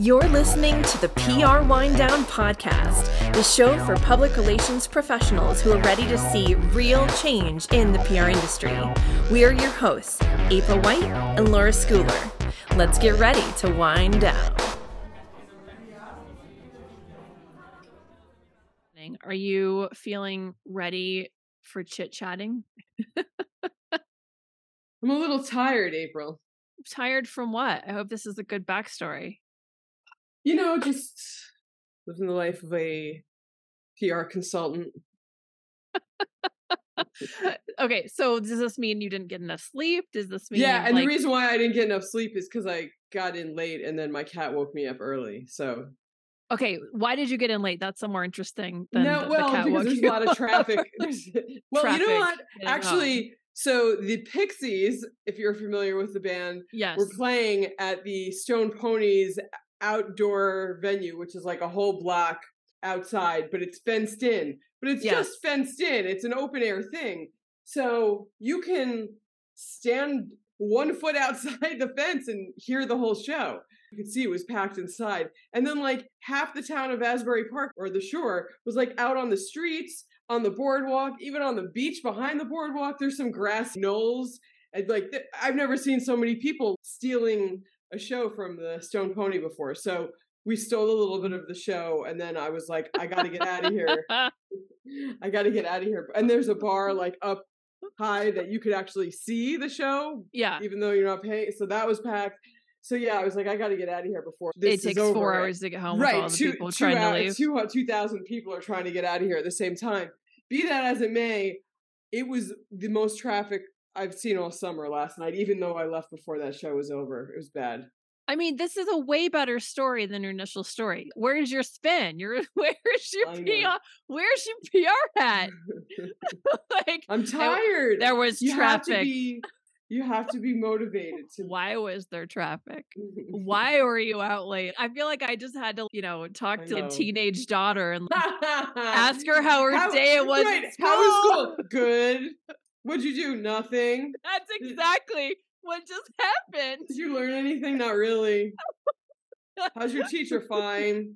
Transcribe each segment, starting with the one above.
You're listening to the PR Wine Down Podcast, the show for public relations professionals who are ready to see real change in the PR industry. We are your hosts, April White and Laura Schooler. Let's get ready to wind down. Are you feeling ready for chit chatting? I'm a little tired, April. Tired from what? I hope this is a good backstory you know, just living the life of a PR consultant. okay, so does this mean you didn't get enough sleep? Does this mean Yeah, and like... the reason why I didn't get enough sleep is because I got in late and then my cat woke me up early. So Okay, why did you get in late? That's somewhere interesting than no, the, well, the because there's a lot of traffic. well, traffic you know what? Um Actually, so the Pixies, if you're familiar with the band, yes. were playing at the Stone Pony's outdoor venue, which is like a whole block outside, but it's fenced in. But it's yes. just fenced in. It's an open air thing. So you can stand one foot outside the fence and hear the whole show. You could see it was packed inside. And then like half the town of Asbury Park or the shore was like out on the streets, on the boardwalk, even on the beach behind the boardwalk. There's some grass knolls. And like I've never seen so many people stealing a show from the Stone Pony before. So we stole a little bit of the show and then I was like, I gotta get out of here. I gotta get out of here. And there's a bar like up high that you could actually see the show. Yeah. Even though you're not paying. So that was packed. So yeah, I was like, I got to get out of here before this it takes over. four hours to get home. Right, with all the two, people two trying hours, to leave. Two two thousand people are trying to get out of here at the same time. Be that as it may, it was the most traffic I've seen all summer last night. Even though I left before that show was over, it was bad. I mean, this is a way better story than your initial story. Where's your spin? Your where's your PR? Where's your PR at? like I'm tired. There was you traffic. Have to be, you have to be motivated to. Why was there traffic? Why were you out late? I feel like I just had to, you know, talk to a teenage daughter and ask her how her how, day it was. Right. How was school? Good. What'd you do? Nothing. That's exactly what just happened? Did you learn anything? Not really. How's your teacher? Fine.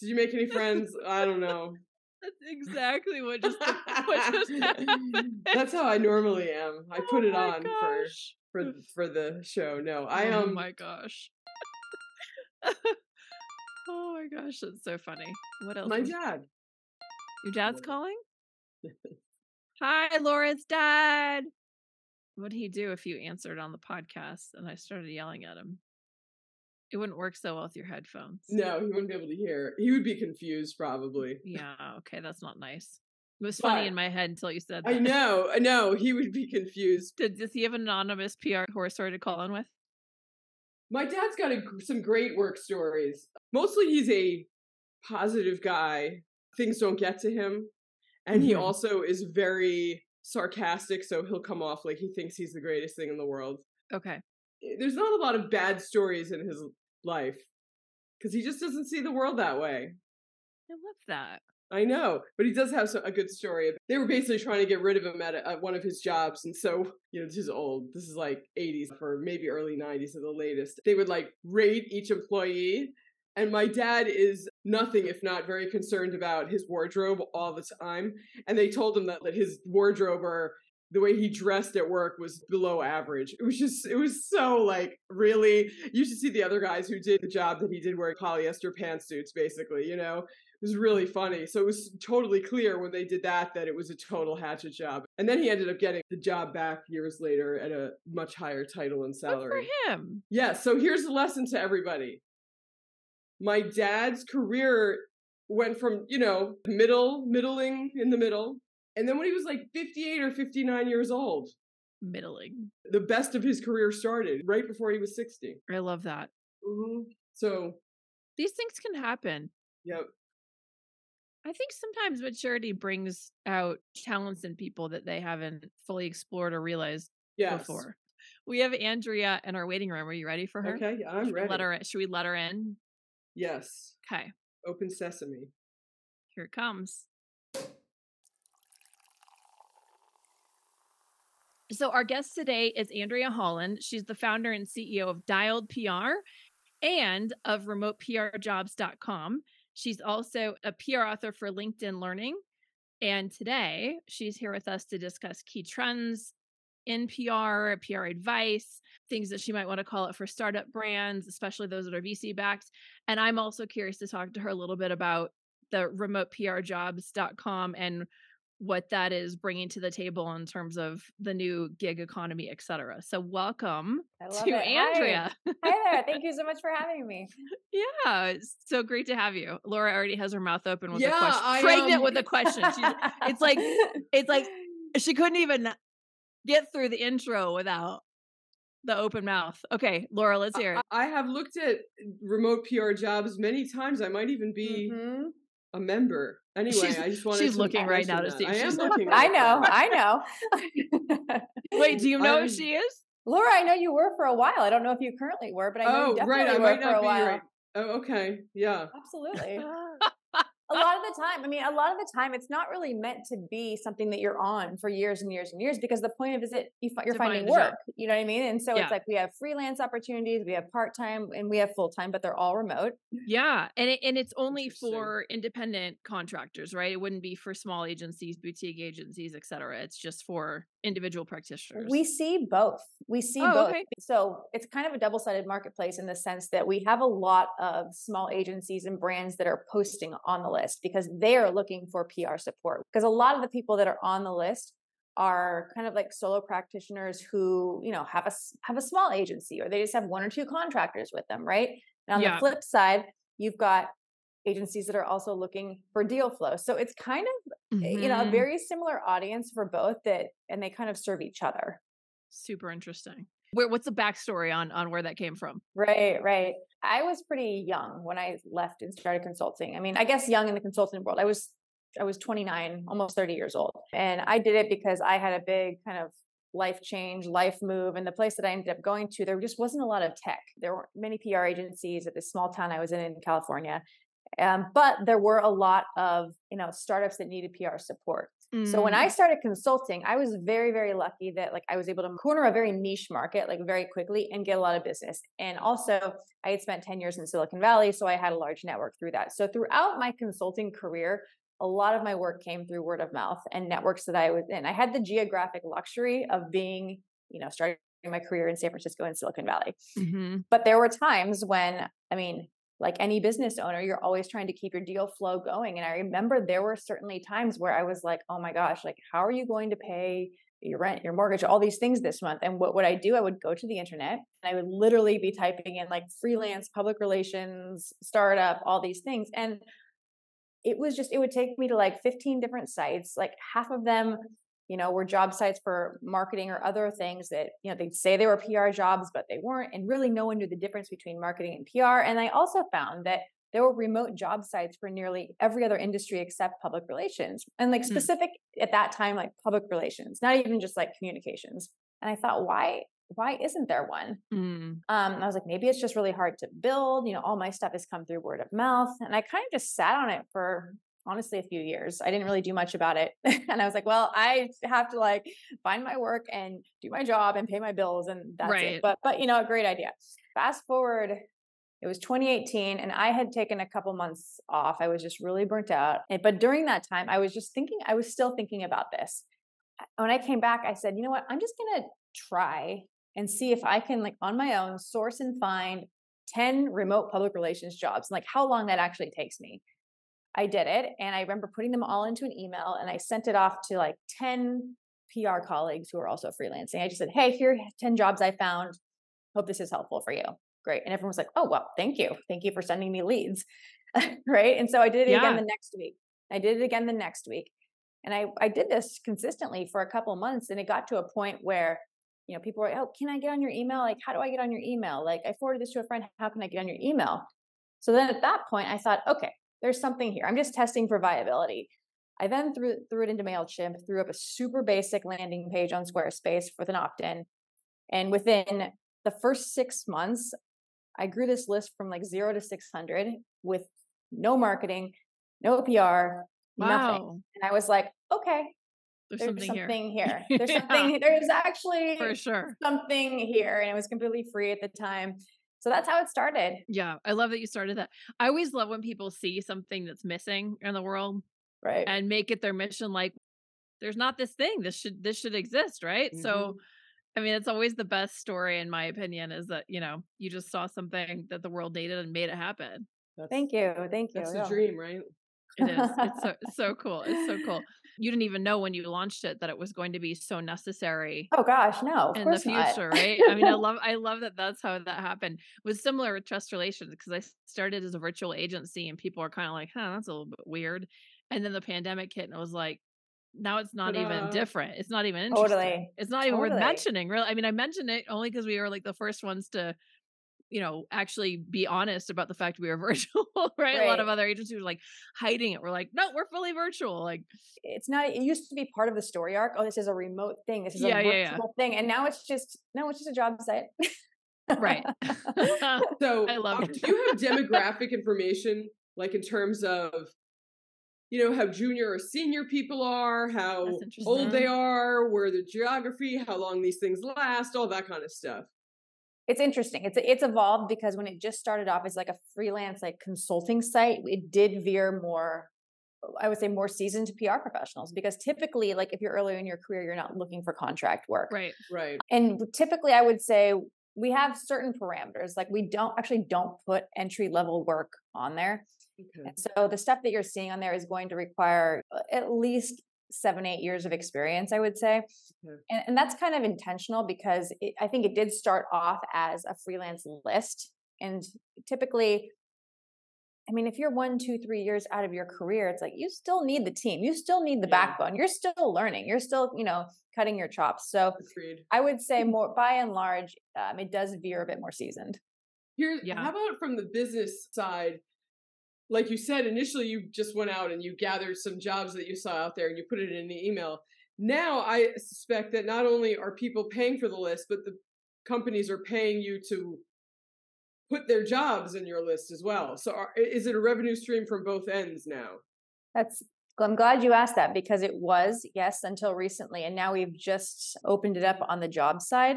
Did you make any friends? I don't know. That's exactly what just what just happened. That's how I normally am. I put oh it on gosh. for for for the show. No, I um. Oh my gosh. oh my gosh, that's so funny. What else? My dad. Your dad's calling. Hi, Laura's dad. What'd he do if you answered on the podcast and I started yelling at him? It wouldn't work so well with your headphones. No, he wouldn't be able to hear. He would be confused, probably. Yeah, okay, that's not nice. It was funny but, in my head until you said that. I know, I know. He would be confused. Did, does he have an anonymous PR horse story to call in with? My dad's got a, some great work stories. Mostly he's a positive guy. Things don't get to him. And mm-hmm. he also is very sarcastic, so he'll come off like he thinks he's the greatest thing in the world. Okay. Eh, there's not a lot of bad stories in his life because he just doesn't see the world that way. I love that. I know, but he does have a good story. They were basically trying to get rid of him at, a, at, one of his jobs, and so you know this is old. This is like 80s or maybe early 90s at the latest. They would like rate each employee, and my dad is nothing if not very concerned about his wardrobe all the time. And they told him that, that his wardrobe or the way he dressed at work was below average. It was just, it was so like really, you should see the other guys who did the job that he did wearing polyester pantsuits, basically, you know? It was really funny. So it was totally clear when they did that that it was a total hatchet job. And then he ended up getting the job back years later at a much higher title and salary. Good for him. Yeah. So here's a lesson to everybody my dad's career went from, you know, middle, middling in the middle. And then when he was like 58 or 59 years old, middling, the best of his career started right before he was 60. I love that. Mm-hmm. So these things can happen. Yep. I think sometimes maturity brings out talents in people that they haven't fully explored or realized yes. before. We have Andrea in our waiting room. Are you ready for her? Okay, I'm should ready. Let her. Should we let her in? Yes. Okay. Open sesame. Here it comes. So, our guest today is Andrea Holland. She's the founder and CEO of Dialed PR and of RemotePRJobs.com. She's also a PR author for LinkedIn Learning. And today she's here with us to discuss key trends in PR, PR advice, things that she might want to call it for startup brands, especially those that are VC backed. And I'm also curious to talk to her a little bit about the remoteprjobs.com and what that is bringing to the table in terms of the new gig economy, et cetera. So, welcome to it. Andrea. Hi. Hi there. Thank you so much for having me. yeah, it's so great to have you. Laura already has her mouth open with yeah, a question, I, pregnant um... with a question. She's, it's like it's like she couldn't even get through the intro without the open mouth. Okay, Laura, let's hear it. I, I have looked at remote PR jobs many times. I might even be mm-hmm. A member. Anyway, she's, I just wanted she's looking right now to see. I she's am looking. I know. I know. Wait, do you know um, if she is? Laura, I know you were for a while. I don't know if you currently were, but I know oh, you definitely right. I were might not for a be while. Right. Oh, okay. Yeah. Absolutely a lot of the time, I mean, a lot of the time, it's not really meant to be something that you're on for years and years and years because the point of it is it you, are finding work. You know what I mean? And so yeah. it's like we have freelance opportunities, we have part time, and we have full time, but they're all remote. Yeah, and it, and it's only for independent contractors, right? It wouldn't be for small agencies, boutique agencies, etc. It's just for individual practitioners. We see both. We see oh, both. Okay. So it's kind of a double sided marketplace in the sense that we have a lot of small agencies and brands that are posting on the list because they are looking for PR support. Because a lot of the people that are on the list are kind of like solo practitioners who, you know, have a have a small agency or they just have one or two contractors with them, right? And on yeah. the flip side, you've got agencies that are also looking for deal flow. So it's kind of mm-hmm. you know a mm-hmm. very similar audience for both that, and they kind of serve each other. Super interesting. Where, what's the backstory on on where that came from? Right, right. I was pretty young when I left and started consulting. I mean, I guess young in the consulting world. I was I was 29, almost 30 years old, and I did it because I had a big kind of life change, life move. And the place that I ended up going to, there just wasn't a lot of tech. There weren't many PR agencies at this small town I was in in California. Um, but there were a lot of you know startups that needed PR support. Mm. So when I mm. started consulting, I was very very lucky that like I was able to corner a very niche market like very quickly and get a lot of business. And also I had spent 10 years in Silicon Valley, so I had a large network through that. So throughout my consulting career, a lot of my work came through word of mouth and networks that I was in. I had the geographic luxury of being, you know, starting my career in San Francisco and Silicon Valley. Mm-hmm. But there were times when, I mean, like any business owner, you're always trying to keep your deal flow going. And I remember there were certainly times where I was like, oh my gosh, like, how are you going to pay your rent, your mortgage, all these things this month? And what would I do? I would go to the internet and I would literally be typing in like freelance, public relations, startup, all these things. And it was just, it would take me to like 15 different sites, like half of them you know, were job sites for marketing or other things that, you know, they'd say they were PR jobs, but they weren't. And really no one knew the difference between marketing and PR. And I also found that there were remote job sites for nearly every other industry except public relations and like hmm. specific mm. at that time, like public relations, not even just like communications. And I thought, why, why isn't there one? Mm. Um, I was like, maybe it's just really hard to build. You know, all my stuff has come through word of mouth. And I kind of just sat on it for honestly a few years. I didn't really do much about it. and I was like, well, I have to like find my work and do my job and pay my bills and that's right. it. But but you know, a great idea. Fast forward it was 2018 and I had taken a couple months off. I was just really burnt out. But during that time, I was just thinking I was still thinking about this. When I came back, I said, "You know what? I'm just going to try and see if I can like on my own source and find 10 remote public relations jobs, like how long that actually takes me. I did it. And I remember putting them all into an email and I sent it off to like 10 PR colleagues who are also freelancing. I just said, Hey, here are 10 jobs I found. Hope this is helpful for you. Great. And everyone was like, Oh, well, thank you. Thank you for sending me leads. right. And so I did it yeah. again the next week. I did it again the next week. And I, I did this consistently for a couple months. And it got to a point where, you know, people were, like, Oh, can I get on your email? Like, how do I get on your email? Like, I forwarded this to a friend. How can I get on your email? So then at that point, I thought, okay, there's something here. I'm just testing for viability. I then threw, threw it into MailChimp, threw up a super basic landing page on Squarespace with an opt in. And within the first six months, I grew this list from like zero to 600 with no marketing, no PR, wow. nothing. And I was like, okay, there's, there's something, something, here. here. There's Yeah. something. There's actually For sure. something here, and it was completely free at the time. So that's how it started. Yeah. I love that you started that. I always love when people see something that's missing in the world Right. and make it their mission like there's not this thing. This should this should exist, right? Mm-hmm. So I mean, it's always the best story in my opinion is that, you know, you just saw something that the world needed and made it happen. That's, Thank you. Thank you. That's the Yeah. dream, right? It is. It's so it's so cool. It's so cool. You didn't even know when you launched it that it was going to be so necessary Oh gosh, no, of in the future, right? I mean, I love I love that that's how that happened. It was similar with trust relations because I started as a virtual agency and people are kind of like, "Huh, that's a little bit weird." And then the pandemic hit and it was like, now it's not even uh-huh. different. It's not even interesting. Totally. It's not even worth mentioning, really. I mean, I mentioned it only because we were like the first ones to you know, actually be honest about the fact we were virtual, right? A lot of other agencies were like hiding it. We're like, no, we're fully virtual. Like, It's not. It used to be part of the story arc. Oh, this is a remote thing. This is Yeah, a yeah, virtual yeah. thing, and now it's just no. It's just a job site. right. So, I love uh, it. do you have demographic information, like in terms of, you know, how junior or senior people are, how old they are, where the geography, how long these things last, all that kind of stuff. It's interesting. It's it's evolved because when it just started off as like a freelance like consulting site, it did veer more. I would say more seasoned PR professionals because typically, like if you're earlier in your career, you're not looking for contract work. right. Right. and typically i would say we have certain parameters like we don't actually don't put entry level work on there Okay. so the stuff that you're seeing on there is going to require uh, at least seven eight years of experience i would say Okay. and, and that's kind of intentional because it, i think it did start off as a freelance list and typically I mean, if you're one, two, three years out of your career, it's like you still need the team. You still need the Yeah. backbone. You're still learning. You're still, you know, cutting your chops. So Agreed. I would say more by and large, um, it does veer a bit more seasoned. Here, Yeah. how about from the business side? Like you said, initially you just went out and you gathered some jobs that you saw out there and you put it in the email. Now I suspect that not only are people paying for the list, but the companies are paying you to put their jobs in your list as well. So are, is it a revenue stream from both ends now? That's I'm glad you asked that because it was, yes, until recently. And now we've just opened it up on the job side.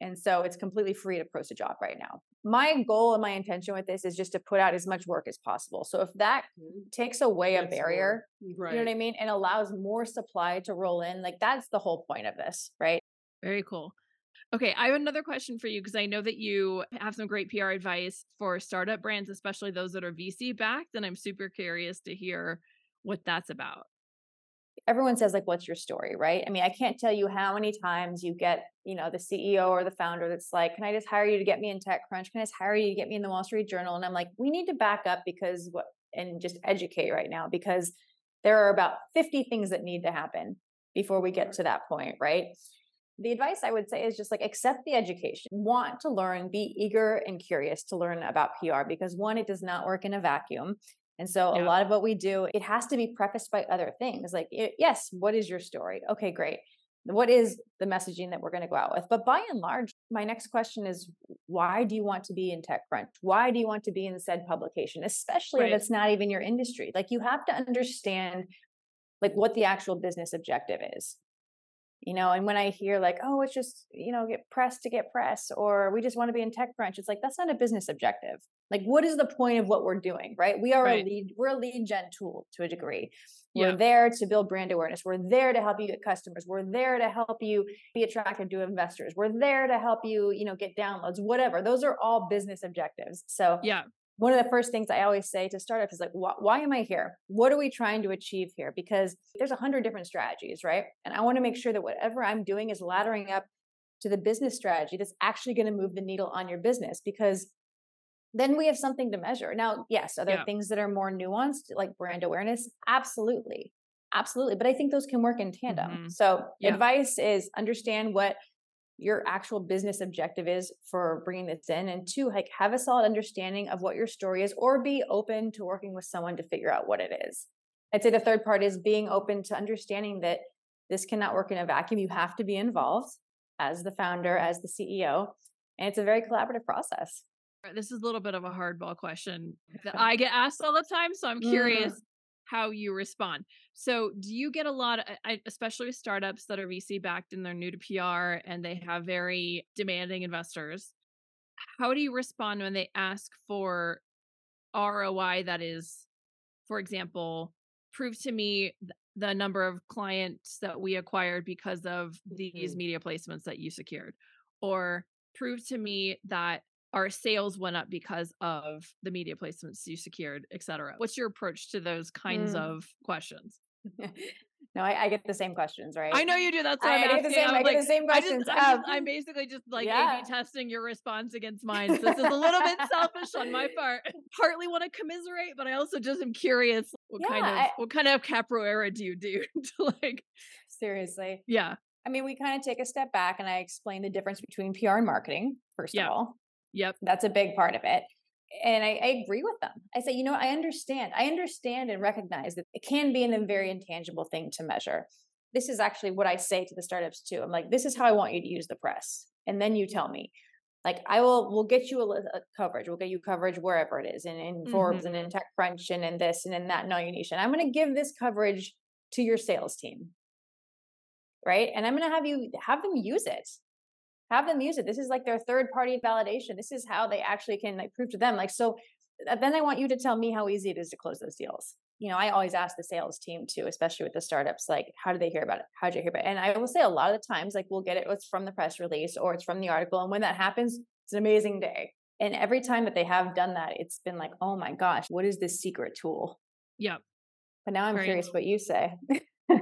And so it's completely free to post a job right now. My goal and my intention with this is just to put out as much work as possible. So if that mm-hmm. takes away a barrier, Right. you know what I mean, and allows more supply to roll in, like that's the whole point of this, right? Very cool. Okay, I have another question for you because I know that you have some great PR advice for startup brands, especially those that are VC backed. And I'm super curious to hear what that's about. Everyone says like what's your story? Right? I mean i can't tell you how many times you get you know the ceo or the founder that's like can i just hire you to get me in techcrunch? Can i just hire you to get me in the wall street journal? And i'm like we need to back up because what and just educate right now because there are about 50 things that need to happen before we get to that point right? The advice i would say is just like accept the education. Want to learn be eager and curious to learn about pr because one it does not work in a vacuum and so a lot of what we do, it has to be prefaced by other things. Like, it, yes, what is your story? Okay, great. What is the messaging that we're going to go out with? But by and large, my next question is why do you want to be in TechCrunch? Why do you want to be in the said publication, especially Right. if it's not even your industry? Like, you have to understand like what the actual business objective is. You know, and when I hear like, oh, it's just, you know, get press to get press, or we just want to be in tech TechCrunch, it's like that's not a business objective. Like, what is the point of what we're doing, right? We are Right. a lead, we're a lead gen tool to a degree. We're there to build brand awareness. We're there to help you get customers. We're there to help you be attractive to investors. We're there to help you, you know, get downloads, whatever. Those are all business objectives. So Yeah. One of the first things I always say to startups is like, why, why am I here? What are we trying to achieve here? Because there's a hundred different strategies, right? And I want to make sure that whatever I'm doing is laddering up to the business strategy that's actually going to move the needle on your business because then we have something to measure. Now, yes, are there Yeah. things that are more nuanced, like brand awareness? Absolutely. Absolutely. But I think those can work in tandem. Mhm. So, Yeah. advice is understand what your actual business objective is for bringing this in and two like have a solid understanding of what your story is or be open to working with someone to figure out what it is i'd say the third part is being open to understanding that this cannot work in a vacuum you have to be involved as the founder as the ceo and it's a very collaborative process This is a little bit of a hardball question that I get asked all the time. So I'm Mm. curious how you respond. So, do you get a lot, of, especially with startups that are VC backed and they're new to PR and they have very demanding investors? How do you respond when they ask for ROI that is, for example, prove to me the number of clients that we acquired because of these mm-hmm. media placements that you secured? Or prove to me that our sales went up because of the media placements you secured, et cetera. What's your approach to those kinds mm. of questions? no, I, I, get the same questions, right? I know you do. That's why I, I'm I get the same. I get the same questions. I just, I'm, basically just like yeah. A/B testing your response against mine. So this is a little bit selfish on my part. Partly want to commiserate, but I also just am curious what yeah, kind of what kind of capoeira do you do to like seriously? Yeah. I mean, we kind of take a step back and I explain the difference between PR and marketing, first yep. of all. Yep. That's a big part of it. And I, I, agree with them. I say, you know, I understand. I understand and recognize that it can be a very intangible thing to measure. This is actually what I say to the startups too. I'm like, this is how I want you to use the press. And then you tell me. Like I will, we'll get you a, a coverage. We'll get you coverage wherever it is, in, in mm-hmm. Forbes and in TechCrunch and in this and in that. No, you And I'm going to give this coverage to your sales team right? And I'm going to have you have them use it. Have them use it. This is like their third party validation. This is how they actually can like prove to them. Like, so uh, then I want you to tell me how easy it is to close those deals. You know, I always ask the sales team too, especially with the startups, like, how do they hear about it? How did you hear about it? And I will say a lot of the times, like, we'll get it, it's from the press release or it's from the article. And when that happens, it's an amazing day. And every time that they have done that, it's been like, oh my gosh, what is this secret tool? Yep. But now I'm Very curious what you say. no,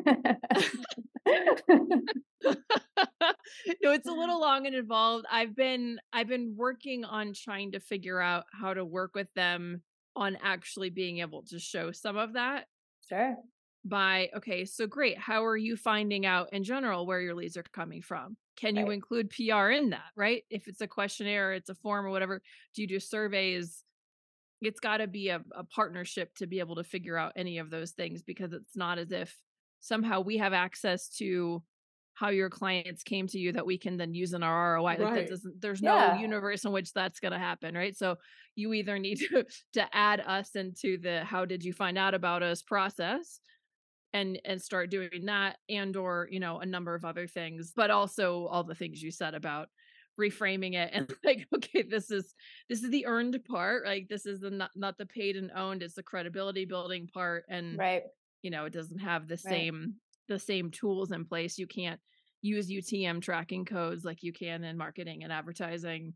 it's a little long and involved. I've been I've been working on trying to figure out how to work with them on actually being able to show some of that. Sure. By okay, so great. How are you finding out in general where your leads are coming from? Can right. you include PR in that, right? If it's a questionnaire, it's a form or whatever, do you do surveys? It's got to be a, a partnership to be able to figure out any of those things because it's not as if somehow we have access to how your clients came to you that we can then use in our ROI. Like right. that doesn't there's yeah. no universe in which that's gonna happen, right? So you either need to to add us into the how did you find out about us process and and start doing that and or you know a number of other things but also all the things you said about reframing it and like okay this is this is the earned part like this is the not, not the paid and owned it's the credibility building part and right you know it doesn't have the right. same the same tools in place you can't use utm tracking codes like you can in marketing and advertising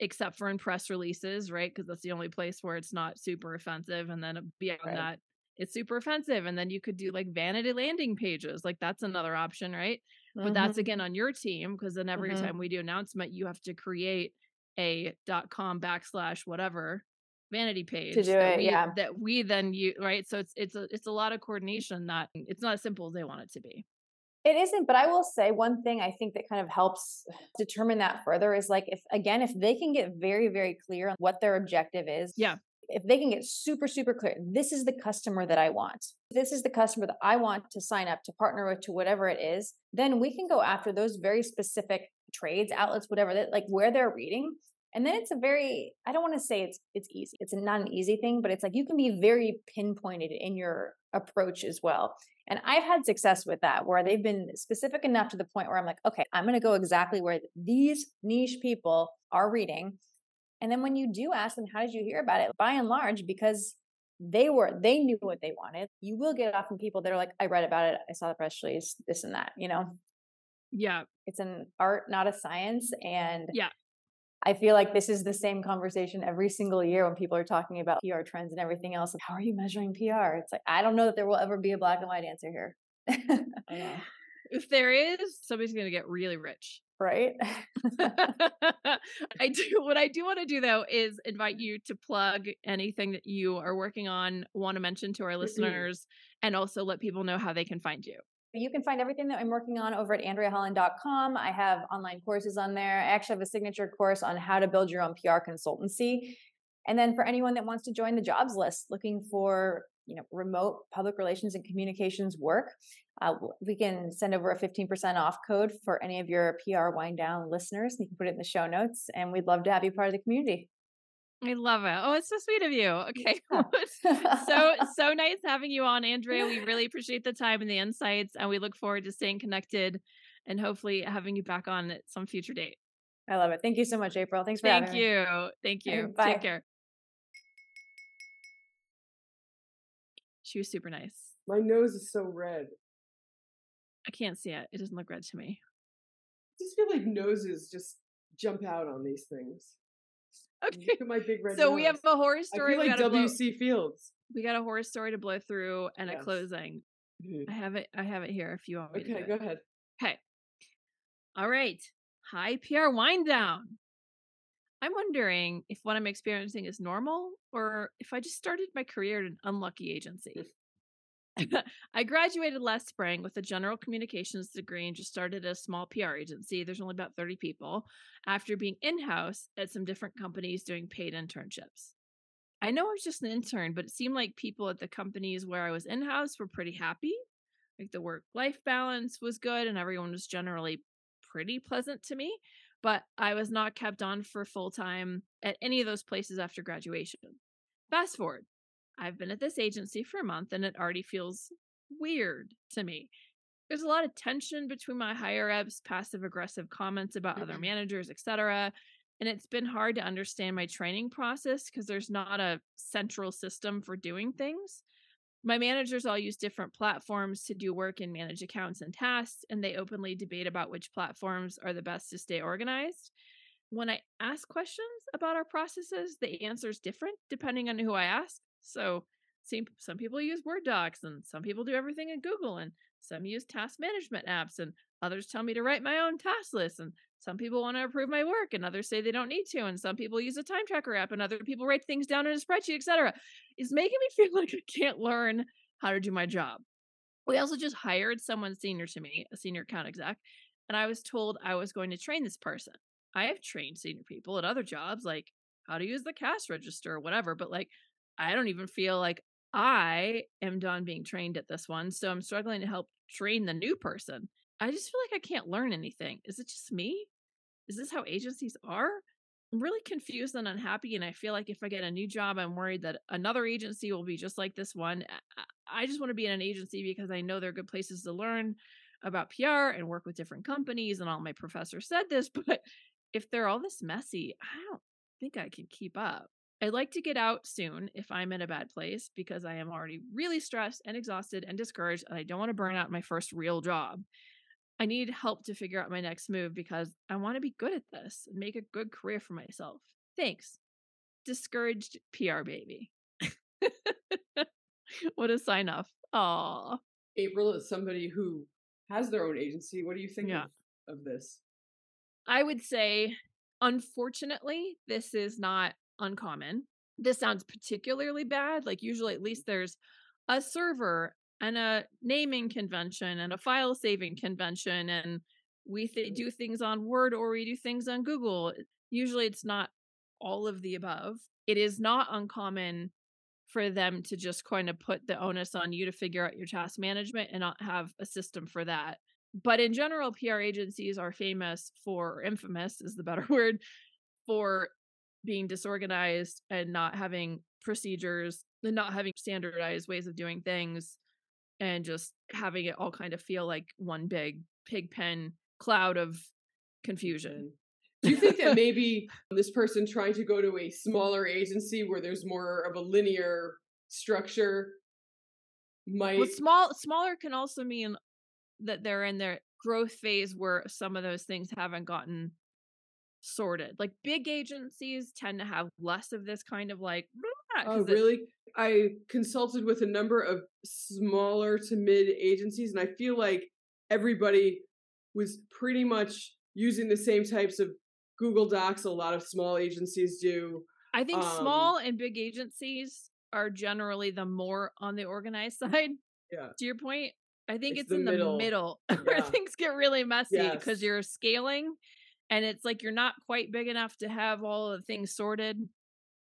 except for in press releases right because that's the only place where it's not super offensive and then beyond right. that it's super offensive and then you could do like vanity landing pages like that's another option right mm-hmm. but that's mm-hmm. again on your team because then every mm-hmm. time we do announcement you have to create a dot com backslash whatever vanity page to do it we, yeah. that we then you right? So it's it's a it's a lot of coordination Not it's not as simple as they want it to be. It isn't but i will say one thing i think that kind of helps determine that further is like if again if they can get very very clear on what their objective is yeah. if they can get super super clear this is the customer that i want. This is the customer that i want to sign up to partner with to whatever it is then we can go after those very specific trades outlets whatever that like where they're reading and then it's a very i don't want to say it's it's easy it's not an easy thing but it's like you can be very pinpointed in your approach as well. And i've had success with that where they've been specific enough to the point where i'm like okay i'm going to go exactly where these niche people are reading. And then when you do ask them how did you hear about it? By and large because they were they knew what they wanted you will get often people that are like i read about it i saw the press release this and that you know? Yeah. It's an art not a science and yeah I feel like this is the same conversation every single year when people are talking about PR trends and everything else. How are you measuring PR? It's like, I don't know that there will ever be a black and white answer here. if there is, somebody's going to get really rich. Right. I do. What I do want to do though is invite you to plug anything that you are working on, want to mention to our mm-hmm. listeners, and also let people know how they can find you. You can find everything that I'm working on over at AndreaHolland.com. I have online courses on there. I actually have a signature course on how to build your own PR consultancy. And then for anyone that wants to join the jobs list looking for you know remote public relations and communications work uh, we can send over a 15% off code for any of your pr wine down listeners you can put it in the show notes and we'd love to have you part of the community I love it. Oh, it's so sweet of you. Okay. so so nice having you on, Andrea. We really appreciate the time and the insights, and we look forward to staying connected and hopefully having you back on at some future date. I love it. Thank you so much, April. Thanks for Thank having you. me. Thank you. Bye. Take care. She was super nice. My nose is so red. I can't see it. It doesn't look red to me. I just feel like noses just jump out on these things. Okay. My big red So nose. we have a horror I story. like gotta blow- W.C. Fields. we got a horror story to blow through and a Yes. closing. Mm-hmm. I have it. I have it here. If you want me. Okay, go it. ahead. Okay. All right. Hi, PR Wine Down. I'm wondering if what I'm experiencing is normal or if I just started my career at an unlucky agency. I graduated last spring with a general communications degree and just started a small PR agency. There's only about 30 people after being in house at some different companies doing paid internships. I know I was just an intern, but it seemed like people at the companies where I was in house were pretty happy. Like the work life balance was good and everyone was generally pretty pleasant to me. But I was not kept on for full time at any of those places after graduation. Fast forward, I've been at this agency for a month and it already feels weird to me. There's a lot of tension between my higher ups, passive aggressive comments about other mm-hmm. managers, etc. And it's been hard to understand my training process because there's not a central system for doing things. My managers all use different platforms to do work and manage accounts and tasks, and they openly debate about which platforms are the best to stay organized. When I ask questions about our processes, the answer is different depending on who I ask. So, some, some people use Word docs, and some people do everything in Google, and some use task management apps, and others tell me to write my own task list, and some people want to approve my work, and others say they don't need to, and some people use a time tracker app, and other people write things down in a spreadsheet, etc. Is making me feel like I can't learn how to do my job. We also just hired someone senior to me, a senior account exec, and I was told I was going to train this person. I have trained senior people at other jobs, like how to use the cash register or whatever, but like I don't even feel like I am done being trained at this one. So I'm struggling to help train the new person. I just feel like I can't learn anything. Is it just me? Is this how agencies are? I'm really confused and unhappy. And I feel like if I get a new job, I'm worried that another agency will be just like this one. I just want to be in an agency because I know they're good places to learn about PR and work with different companies. And all my professors said this, but if they're all this messy, I don't think I can keep up. I'd like to get out soon if I'm in a bad place because I am already really stressed and exhausted and discouraged, and I don't want to burn out my first real job. I need help to figure out my next move because I want to be good at this and make a good career for myself. Thanks. Discouraged PR baby. what a sign off. Aw. April is somebody who has their own agency. What do you think Yeah. of, of this? I would say, unfortunately, this is not uncommon. This sounds particularly bad. Like, usually, at least there's a server and a naming convention and a file saving convention, and we th- do things on Word or we do things on Google. Usually, it's not all of the above. It is not uncommon for them to just kind of put the onus on you to figure out your task management and not have a system for that but in general pr agencies are famous for infamous is the better word for being disorganized and not having procedures and not having standardized ways of doing things and just having it all kind of feel like one big pig pen cloud of confusion. Do you think that maybe this person trying to go to a smaller agency where there's more of a linear structure might well small smaller can also mean that they're in their growth phase where some of those things haven't gotten sorted. Like big agencies tend to have less of this kind of like Oh, really? I consulted with a number of smaller to mid agencies, and I feel like everybody was pretty much using the same types of Google Docs a lot of small agencies do. I think um, small and big agencies are generally the more on the organized side. Yeah. To your point, I think It's it's, the in middle. the middle where things get really messy Yes. because you're scaling and it's like you're not quite big enough to have all of the things sorted,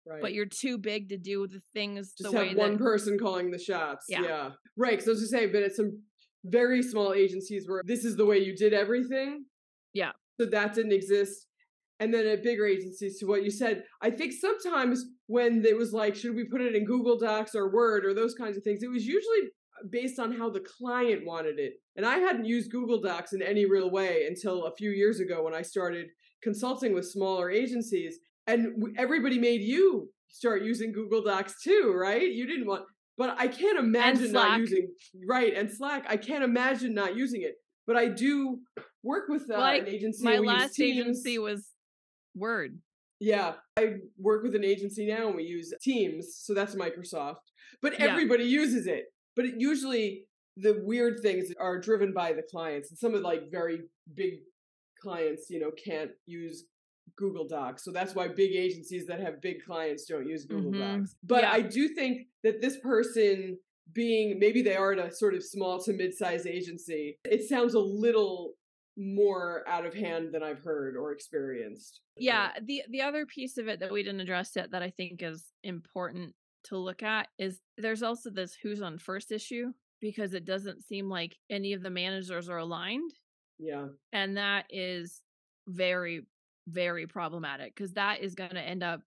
Right. but you're too big to do the things just the way have one that person calling the shots. Yeah. Yeah. Right. Because I was just saying, but at some very small agencies where this is the way you did everything. Yeah. So that didn't exist. and then at bigger agencies to what you said i think sometimes when it was like should we put it in google docs or word or those kinds of things it was usually based on how the client wanted it and i hadn't used google docs in any real way until a few years ago when i started consulting with smaller agencies and everybody made you start using google docs too right you didn't want but i can't imagine not using right and slack i can't imagine not using it but i do work with uh, like, an agency my last agency was Word. Yeah, I work with an agency now and we use Teams, so that's Microsoft. But everybody yeah. uses it. But it usually the weird things are driven by the clients. And some of like very big clients, you know, can't use Google Docs. So that's why big agencies that have big clients don't use Google mm-hmm. Docs. But yeah. I do think that this person being maybe they are at a sort of small to mid-sized agency, it sounds a little more out of hand than I've heard or experienced. Yeah, the the other piece of it that we didn't address yet that I think is important to look at is there's also this who's on first issue because it doesn't seem like any of the managers are aligned. Yeah. And that is very very problematic because that is going to end up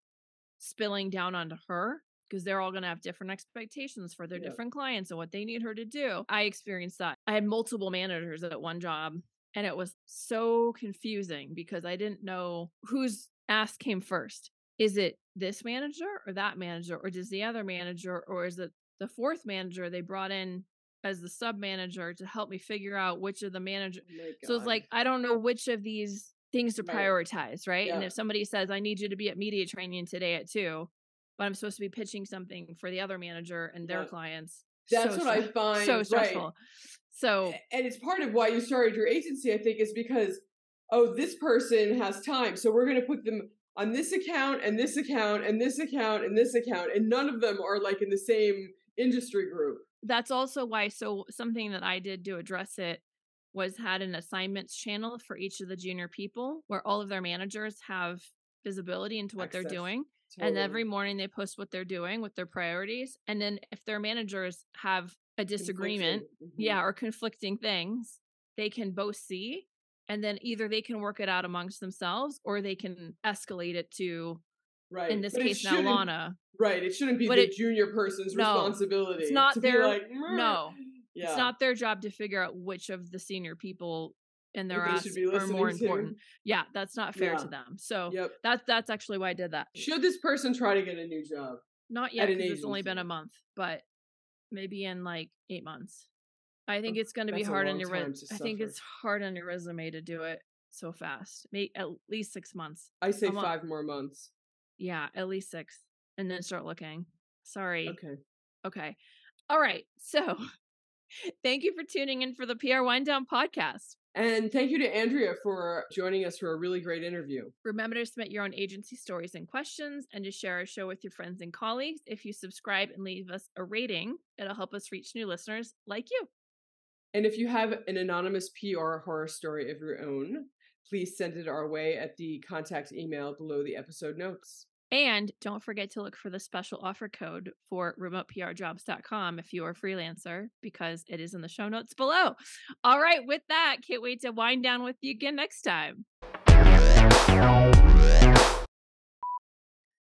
spilling down onto her because they're all going to have different expectations for their yeah. different clients and what they need her to do. I experienced that. I had multiple managers at one job and it was so confusing because I didn't know whose ask came first. Is it this manager or that manager, or does the other manager, or is it the fourth manager they brought in as the sub manager to help me figure out which of the manager? Oh so it's like I don't know which of these things to right. prioritize, right? Yeah. And if somebody says I need you to be at media training today at two, but I'm supposed to be pitching something for the other manager and their yeah. clients. That's so what I find so stressful. Right. So, and it's part of why you started your agency, I think, is because, oh, this person has time. So we're going to put them on this account and this account and this account and this account. And none of them are like in the same industry group. That's also why. So, something that I did to address it was had an assignments channel for each of the junior people where all of their managers have visibility into what Access. they're doing. Totally. And every morning they post what they're doing with their priorities. And then if their managers have a disagreement, mm-hmm. yeah, or conflicting things, they can both see. And then either they can work it out amongst themselves or they can escalate it to, right. in this but case, now Lana. Right. It shouldn't be but the it, junior person's no, responsibility. It's not their, like, no. Yeah. It's not their job to figure out which of the senior people in their ass are more important. To. Yeah, that's not fair yeah. to them. So yep. that's that's actually why I did that. Should this person try to get a new job? Not yet. It's only been a month, but maybe in like eight months. I think it's going to be hard on your. Re- I think it's hard on your resume to do it so fast. Maybe at least six months. I say five more months. Yeah, at least six, and then start looking. Sorry. Okay. Okay. All right. So, thank you for tuning in for the PR Wine Down podcast. And thank you to Andrea for joining us for a really great interview. Remember to submit your own agency stories and questions and to share our show with your friends and colleagues. If you subscribe and leave us a rating, it'll help us reach new listeners like you. And if you have an anonymous PR horror story of your own, please send it our way at the contact email below the episode notes. And don't forget to look for the special offer code for remoteprjobs.com if you're a freelancer, because it is in the show notes below. All right, with that, can't wait to wind down with you again next time.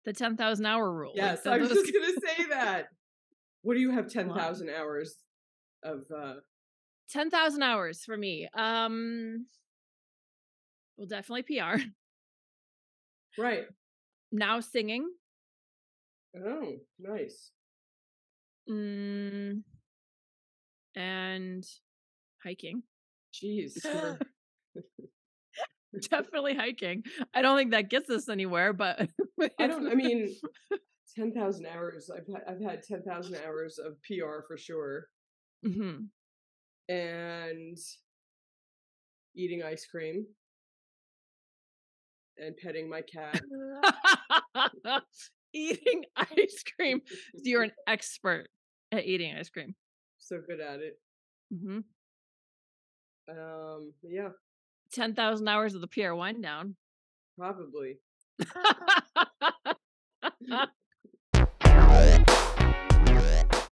The 10,000 hour rule. Yes, I was just going to say that. What do you have 10,000 hours of? uh 10,000 hours for me. Um, well, definitely PR. Right now singing. Oh, nice. Mm, and hiking. Jeez. Definitely hiking. I don't think that gets us anywhere, but I don't. I mean, ten thousand hours. I've had, I've had ten thousand hours of PR for sure. Mm-hmm. And eating ice cream and petting my cat. eating ice cream. You're an expert at eating ice cream. So good at it. Mm-hmm. Um, yeah. 10,000 hours of the PR Wine Down. Probably.